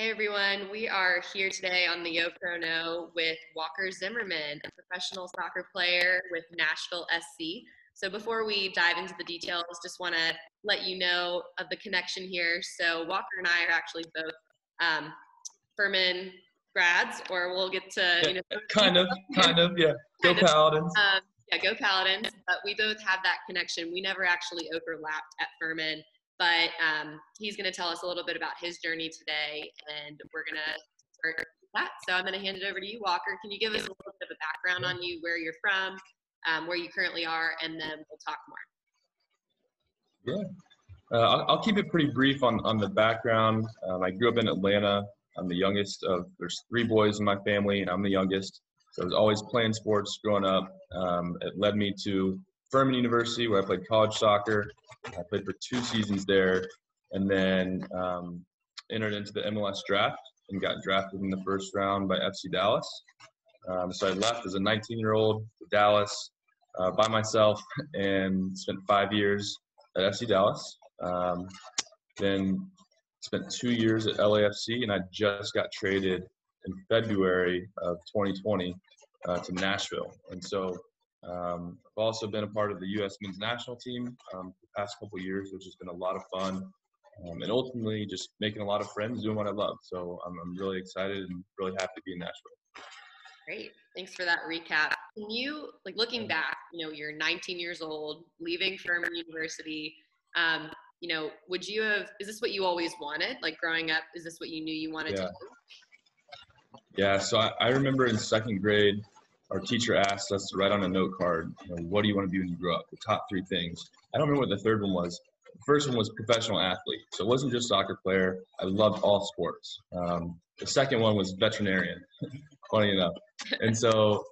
Hey everyone, we are here today on the Yo Pro No with Walker Zimmerman, a professional soccer player with Nashville SC. So before we dive into the details, just want to let you know of the connection here. So Walker and I are actually both um, Furman grads, or we'll get to you know kind of, kind of, yeah. Go. Paladins. um, yeah, go Paladins. But we both have that connection. We never actually overlapped at Furman, but um, he's going to tell us a little bit about his journey today, and we're going to start that. So I'm going to hand it over to you, Walker. Can you give us a little bit of a background on you, where you're from, um, where you currently are, and then we'll talk more. Yeah. Uh, I'll, I'll keep it pretty brief on, on the background. Um, I grew up in Atlanta. I'm the youngest of, there's three boys in my family, and I'm the youngest. So I was always playing sports growing up. Um, it led me to Furman University, where I played college soccer. I played for two seasons there, and then um, entered into the MLS draft and got drafted in the first round by FC Dallas. Um, so I left as a 19 year old to Dallas uh, by myself and spent five years at FC Dallas. Um, then spent two years at LAFC, and I just got traded in February of 2020 uh, to Nashville. And so um, I've also been a part of the U.S. men's national team um, the past couple years, which has been a lot of fun. Um, and ultimately, just making a lot of friends, doing what I love. So I'm, I'm really excited and really happy to be in Nashville. Great. Thanks for that recap. Can you, like, looking back, you know, you're 19 years old, leaving Furman University. Um, you know, would you have? Is this what you always wanted? Like growing up, is this what you knew you wanted to Yeah. do? Yeah, so I, I remember in second grade, our teacher asked us to write on a note card, you know, what do you want to be when you grow up? The top three things. I don't remember what the third one was. The first one was professional athlete. So it wasn't just soccer player. I loved all sports. Um, the second one was veterinarian, funny enough. And so,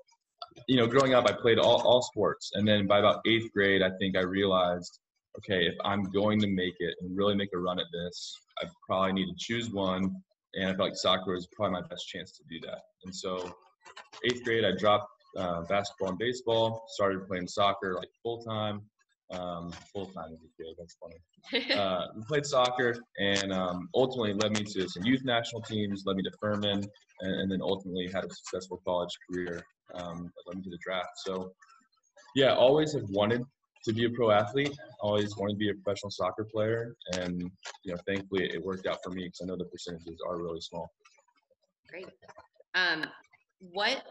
you know, growing up, I played all, all sports. And then by about eighth grade, I think I realized, okay, if I'm going to make it and really make a run at this, I probably need to choose one and I felt like soccer was probably my best chance to do that. And so, eighth grade, I dropped uh, basketball and baseball, started playing soccer like full time. Um, full time as a kid, that's funny. Uh, played soccer, and um, ultimately led me to some youth national teams, led me to Furman, and, and then ultimately had a successful college career um, that led me to the draft. So, yeah, always have wanted to be a pro athlete. Always wanted to be a professional soccer player, and you know, thankfully it worked out for me because I know the percentages are really small. Great. Um, what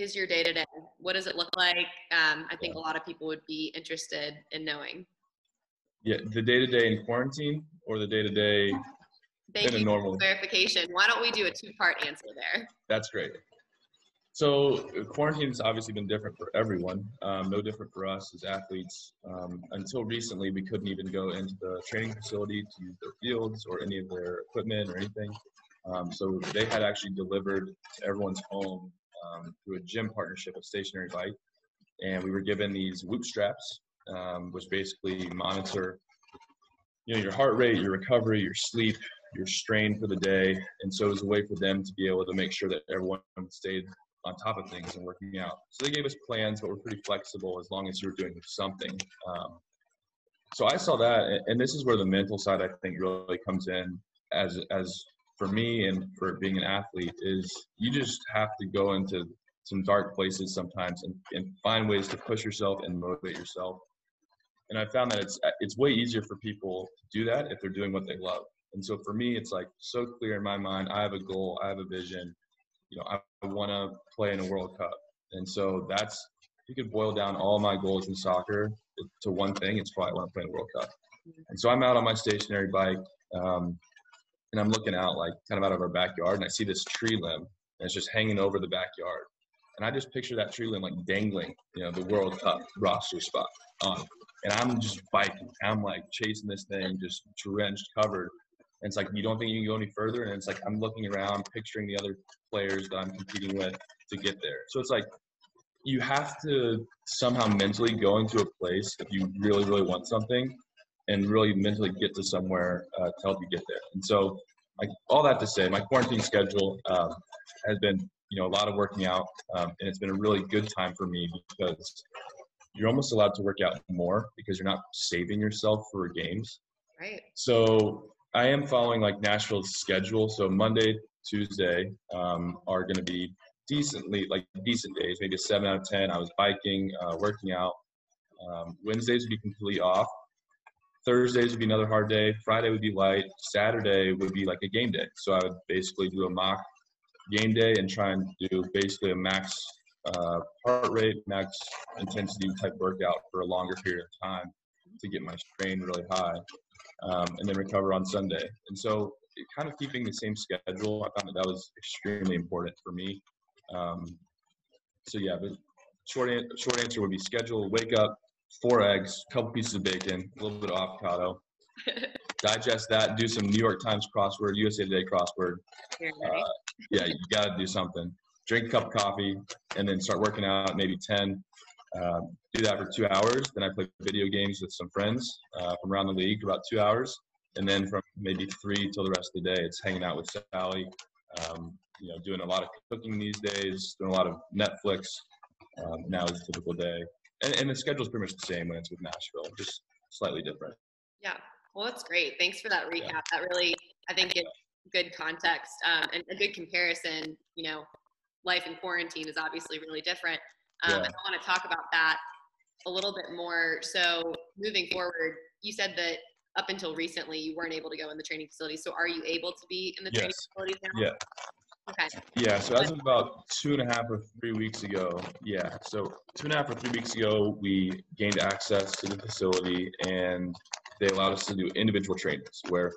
is your day to day? What does it look like? Um, I think a lot of people would be interested in knowing. Yeah, the day to day in quarantine or the day to day. Thank In a you normal- for clarification. Why don't we do a two part answer there? That's great. So quarantine has obviously been different for everyone. Um, no different for us as athletes. Um, until recently, we couldn't even go into the training facility to use their fields or any of their equipment or anything. Um, so they had actually delivered to everyone's home um, through a gym partnership, a stationary bike, and we were given these Whoop straps, um, which basically monitor, you know, your heart rate, your recovery, your sleep, your strain for the day, and so it was a way for them to be able to make sure that everyone stayed on top of things and working out. So they gave us plans, but we're pretty flexible as long as you're doing something. Um, so I saw that, and this is where the mental side I think really comes in. As as for me and for being an athlete, is you just have to go into some dark places sometimes and, and find ways to push yourself and motivate yourself. And I found that it's it's way easier for people to do that if they're doing what they love. And so for me, it's like so clear in my mind. I have a goal. I have a vision. You know, I, want to play in a World Cup. And so that's you could boil down all my goals in soccer to one thing, it's probably I want to play in a World Cup. And so I'm out on my stationary bike, um, and I'm looking out like kind of out of our backyard, and I see this tree limb, and it's just hanging over the backyard. And I just picture that tree limb like dangling, you know, the World Cup roster spot on. And I'm just biking. I'm like chasing this thing, just drenched, covered. And it's like you don't think you can go any further, and it's like I'm looking around, picturing the other players that I'm competing with to get there. So it's like you have to somehow mentally go into a place if you really, really want something, and really mentally get to somewhere uh, to help you get there. And so, like all that to say, my quarantine schedule um, has been, you know, a lot of working out, um, and it's been a really good time for me because you're almost allowed to work out more because you're not saving yourself for games. Right. So I am following like Nashville's schedule. So Monday, Tuesday um, are going to be decently like decent days, maybe a seven out of ten. I was biking, uh, working out. Um, Wednesdays would be completely off. Thursdays would be another hard day. Friday would be light. Saturday would be like a game day. So I would basically do a mock game day and try and do basically a max uh, heart rate, max intensity type workout for a longer period of time to get my strain really high, um, and then recover on Sunday. And so, kind of keeping the same schedule, I found that that was extremely important for me. Um, so yeah, the short an- short answer would be schedule: wake up, four eggs, a couple pieces of bacon, a little bit of avocado. digest that, do some New York Times crossword, USA Today crossword. Uh, yeah, you got to do something. Drink a cup of coffee, and then start working out. Maybe ten. Um, do that for two hours. Then I play video games with some friends uh, from around the league for about two hours, and then from maybe three till the rest of the day, it's hanging out with Sally. Um, you know, doing a lot of cooking these days, doing a lot of Netflix. Um, now is a typical day, and, and the schedule is pretty much the same when it's with Nashville, just slightly different. Yeah, well, that's great. Thanks for that recap. Yeah. That really, I think, gives good context um, and a good comparison. You know, life in quarantine is obviously really different. Um, yeah. And I want to talk about that a little bit more. So, moving forward, you said that up until recently you weren't able to go in the training facilities. So, are you able to be in the yes. training facilities now? Yeah. Okay. Yeah, so as of about two and a half or three weeks ago, yeah, so two and a half or three weeks ago, we gained access to the facility and they allowed us to do individual trainings where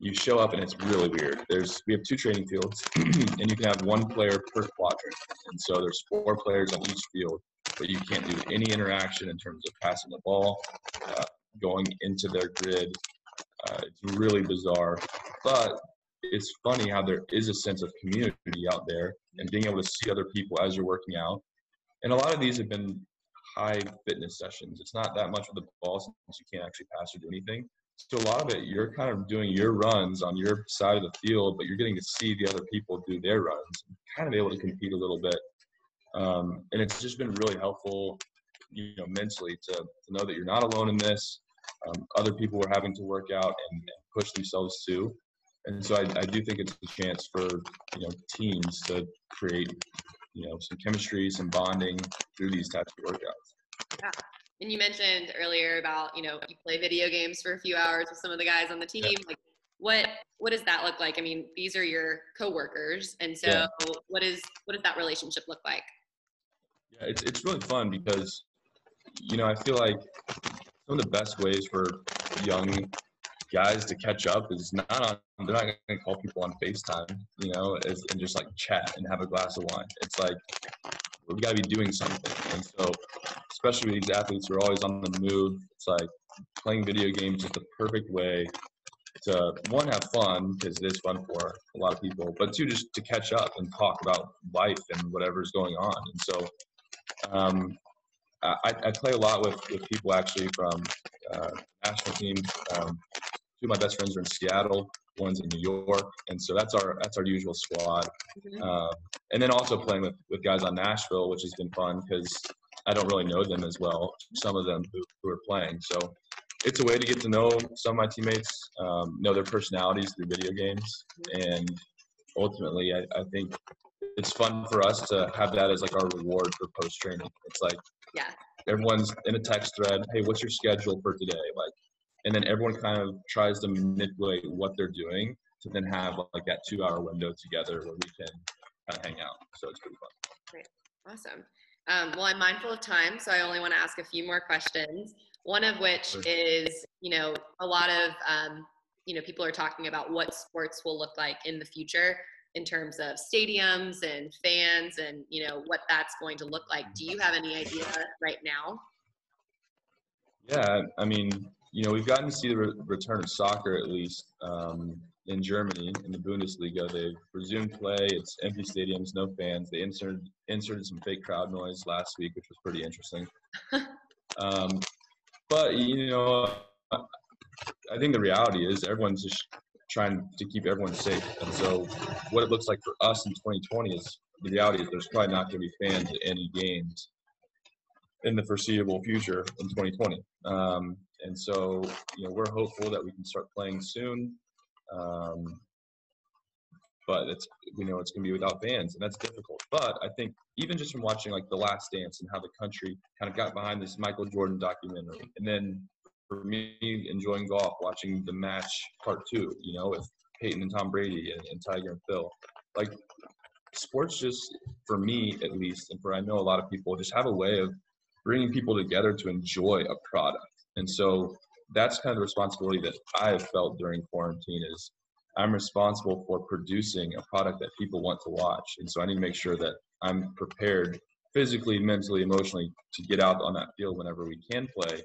you show up and it's really weird. There's we have two training fields and you can have one player per quadrant. And so there's four players on each field, but you can't do any interaction in terms of passing the ball, uh, going into their grid. Uh, it's really bizarre, but it's funny how there is a sense of community out there and being able to see other people as you're working out. And a lot of these have been high fitness sessions. It's not that much of the ball since you can't actually pass or do anything. So a lot of it, you're kind of doing your runs on your side of the field, but you're getting to see the other people do their runs, kind of able to compete a little bit. Um, and it's just been really helpful, you know, mentally to, to know that you're not alone in this. Um, other people are having to work out and, and push themselves too. And so I, I do think it's a chance for you know teams to create you know some chemistry, some bonding through these types of workouts. Yeah. And you mentioned earlier about you know you play video games for a few hours with some of the guys on the team. Yeah. Like what what does that look like? I mean, these are your coworkers, and so yeah. what is what does that relationship look like? Yeah, it's it's really fun because you know I feel like some of the best ways for young guys to catch up is not on. They're not going to call people on Facetime, you know, as, and just like chat and have a glass of wine. It's like we've got to be doing something. And so, especially with these athletes who are always on the move, it's like playing video games is the perfect way to one have fun because it is fun for a lot of people, but two just to catch up and talk about life and whatever's going on. And so, um, I, I, play a lot with, with people actually from uh, national teams. Um, two of my best friends are in Seattle, one's in New York, and so that's our that's our usual squad. Mm-hmm. Um, and then also playing with with guys on Nashville, which has been fun because I don't really know them as well. Some of them who, who are playing, so it's a way to get to know some of my teammates, um, know their personalities through video games, mm-hmm. and ultimately, I, I think it's fun for us to have that as like our reward for post training. It's like yeah, everyone's in a text thread. Hey, what's your schedule for today? Like and then everyone kind of tries to manipulate what they're doing to then have like that two hour window together where we can kind of hang out. So it's pretty fun. Great. Awesome. Um, well, I'm mindful of time, so I only want to ask a few more questions. One of which is, you know, a lot of, um, you know, people are talking about what sports will look like in the future in terms of stadiums and fans and, you know, what that's going to look like. Do you have any idea right now? Yeah, I mean, you know, we've gotten to see the re- return of soccer at least um, in Germany in the Bundesliga. They've resumed play. It's empty stadiums, no fans. They inserted inserted some fake crowd noise last week, which was pretty interesting. um, but you know, I think the reality is everyone's just trying to keep everyone safe. And so, what it looks like for us in 2020 is the reality is there's probably not going to be fans at any games in the foreseeable future in 2020. Um, so, you know, we're hopeful that we can start playing soon. Um, but it's we know it's going to be without fans, and that's difficult. But I think even just from watching like The Last Dance and how the country kind of got behind this Michael Jordan documentary, and then for me enjoying golf, watching the match part two, you know, with Peyton and Tom Brady and, and Tiger and Phil, like sports just for me at least, and for I know a lot of people, just have a way of bringing people together to enjoy a product, and so that's kind of the responsibility that I have felt during quarantine is I'm responsible for producing a product that people want to watch. And so I need to make sure that I'm prepared physically, mentally, emotionally to get out on that field whenever we can play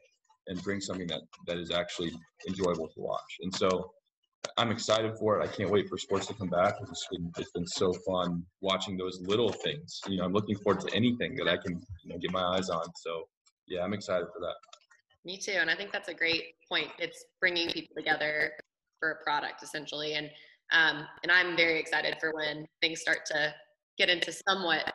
and bring something that, that is actually enjoyable to watch. And so I'm excited for it. I can't wait for sports to come back. It's been, it's been so fun watching those little things. You know, I'm looking forward to anything that I can you know, get my eyes on. So yeah, I'm excited for that. Me too. And I think that's a great point. It's bringing people together for a product essentially. And um, and I'm very excited for when things start to get into somewhat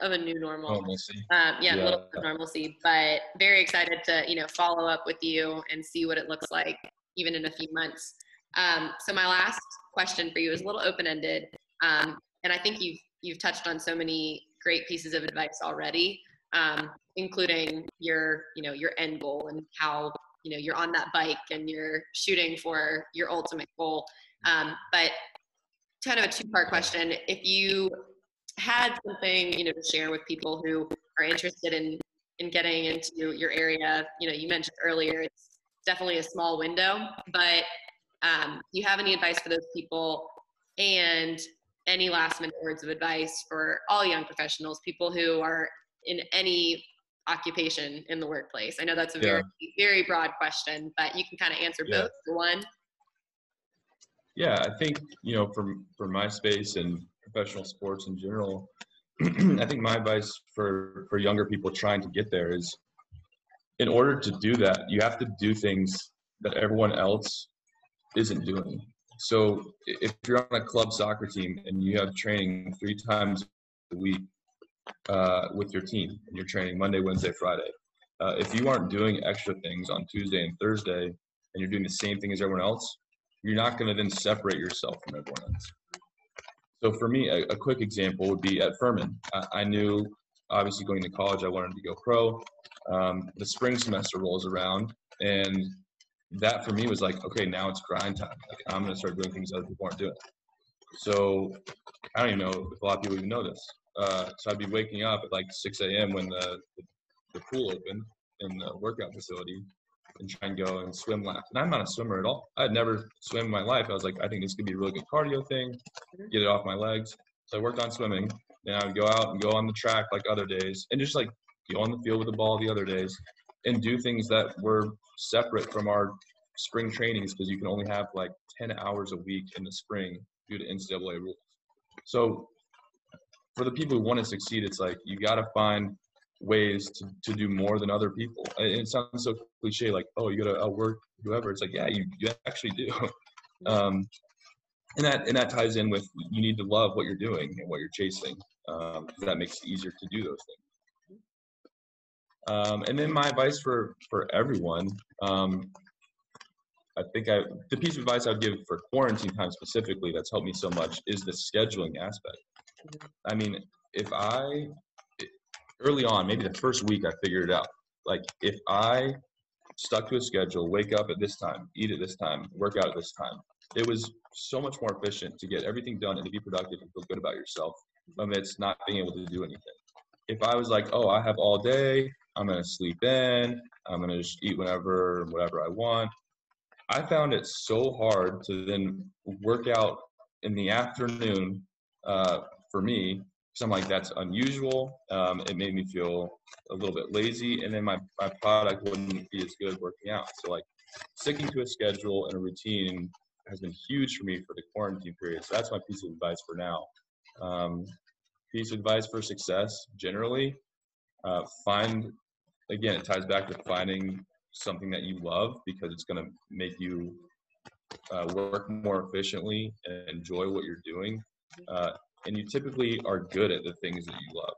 of a new normal. Um, yeah, yeah, a little bit of normalcy, but very excited to you know follow up with you and see what it looks like even in a few months. Um, so my last question for you is a little open ended, um, and I think you've you've touched on so many great pieces of advice already, um, including your you know your end goal and how you know you're on that bike and you're shooting for your ultimate goal. Um, but kind of a two part question. If you had something you know to share with people who are interested in in getting into your area you know you mentioned earlier it's definitely a small window but um, do you have any advice for those people and any last minute words of advice for all young professionals people who are in any occupation in the workplace? I know that's a very yeah. very broad question, but you can kind of answer yeah. both for one. Yeah, I think you know from for my space and professional sports in general, I think my advice for for younger people trying to get there is, in order to do that, you have to do things that everyone else isn't doing. So if you're on a club soccer team and you have training three times a week uh, with your team you're training Monday, Wednesday, Friday. Uh, if you aren't doing extra things on Tuesday and Thursday and you're doing the same thing as everyone else, you're not going to then separate yourself from everyone else. So for me, a, a quick example would be at Furman. I, I, knew, obviously, going to college, I wanted to go pro. Um, the spring semester rolls around, and that for me was like, okay, now it's grind time. Like, I'm going to start doing things other people aren't doing. So I don't even know if a lot of people even know this. Uh, so I'd be waking up at like 6 a.m. when the, the, the pool opened in the workout facility and try and go and swim laps. And I'm not a swimmer at all. I'd never swim in my life. I was like, I think this could be a really good cardio thing, mm-hmm. get it off my legs. So I worked on swimming. Then I would go out and go on the track like other days and just like go on the field with the ball the other days and do things that were separate from our spring trainings because you can only have like 10 hours a week in the spring due to NCAA rules. So for the people who want to succeed, it's like you got to find ways to, to do more than other people. And it sounds so cliche, like, oh, you got to outwork whoever. It's like, yeah, you, you actually do. Um, and that and that ties in with you need to love what you're doing and what you're chasing. Um, that makes it easier to do those things. Um, and then my advice for for everyone, um, I think I the piece of advice I would give for quarantine time specifically that's helped me so much is the scheduling aspect. I mean, if I early on, maybe the first week, I figured it out. Like if I stuck to a schedule, wake up at this time, eat at this time, work out at this time, it was so much more efficient to get everything done and to be productive and feel good about yourself amidst not being able to do anything. If I was like, oh, I have all day, I'm gonna sleep in, I'm gonna just eat whenever, whatever I want. I found it so hard to then work out in the afternoon uh, for me because I'm like that's unusual. Um, it made me feel a little bit lazy, and then my my product wouldn't be as good working out. So like sticking to a schedule and a routine has been huge for me for the quarantine period. So that's my piece of advice for now. Um, piece of advice for success generally, uh, find again it ties back to finding something that you love because it's going to make you uh, work more efficiently and enjoy what you're doing. Uh, and you typically are good at the things that you love.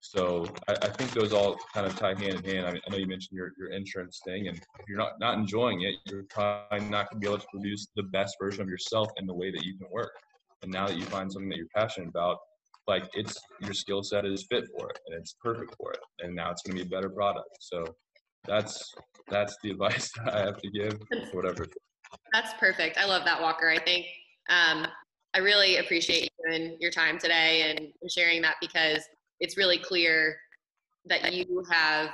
So I, I think those all kind of tie hand in hand. I, mean, I know you mentioned your, your insurance thing, and if you're not, not enjoying it, you're probably not going to be able to produce the best version of yourself in the way that you can work. And now that you find something that you're passionate about, like it's your skill set is fit for it and it's perfect for it. And now it's going to be a better product. So that's that's the advice that I have to give. Whatever. That's perfect. I love that, Walker. I think um, I really appreciate you and your time today and sharing that because it's really clear that you have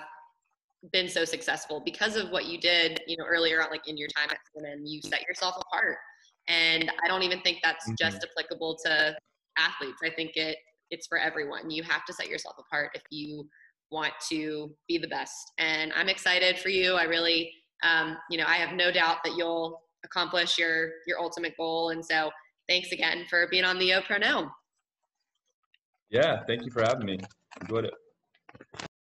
been so successful because of what you did, you know, earlier on, like in your time at Furman, you set yourself apart. And I don't even think that's mm-hmm. just applicable to athletes. I think it it's for everyone. You have to set yourself apart if you want to be the best. And I'm excited for you. I really, um, you know, I have no doubt that you'll accomplish your your ultimate goal. And so, thanks again for being on the O Pro Yeah, thank you for having me. Enjoyed it.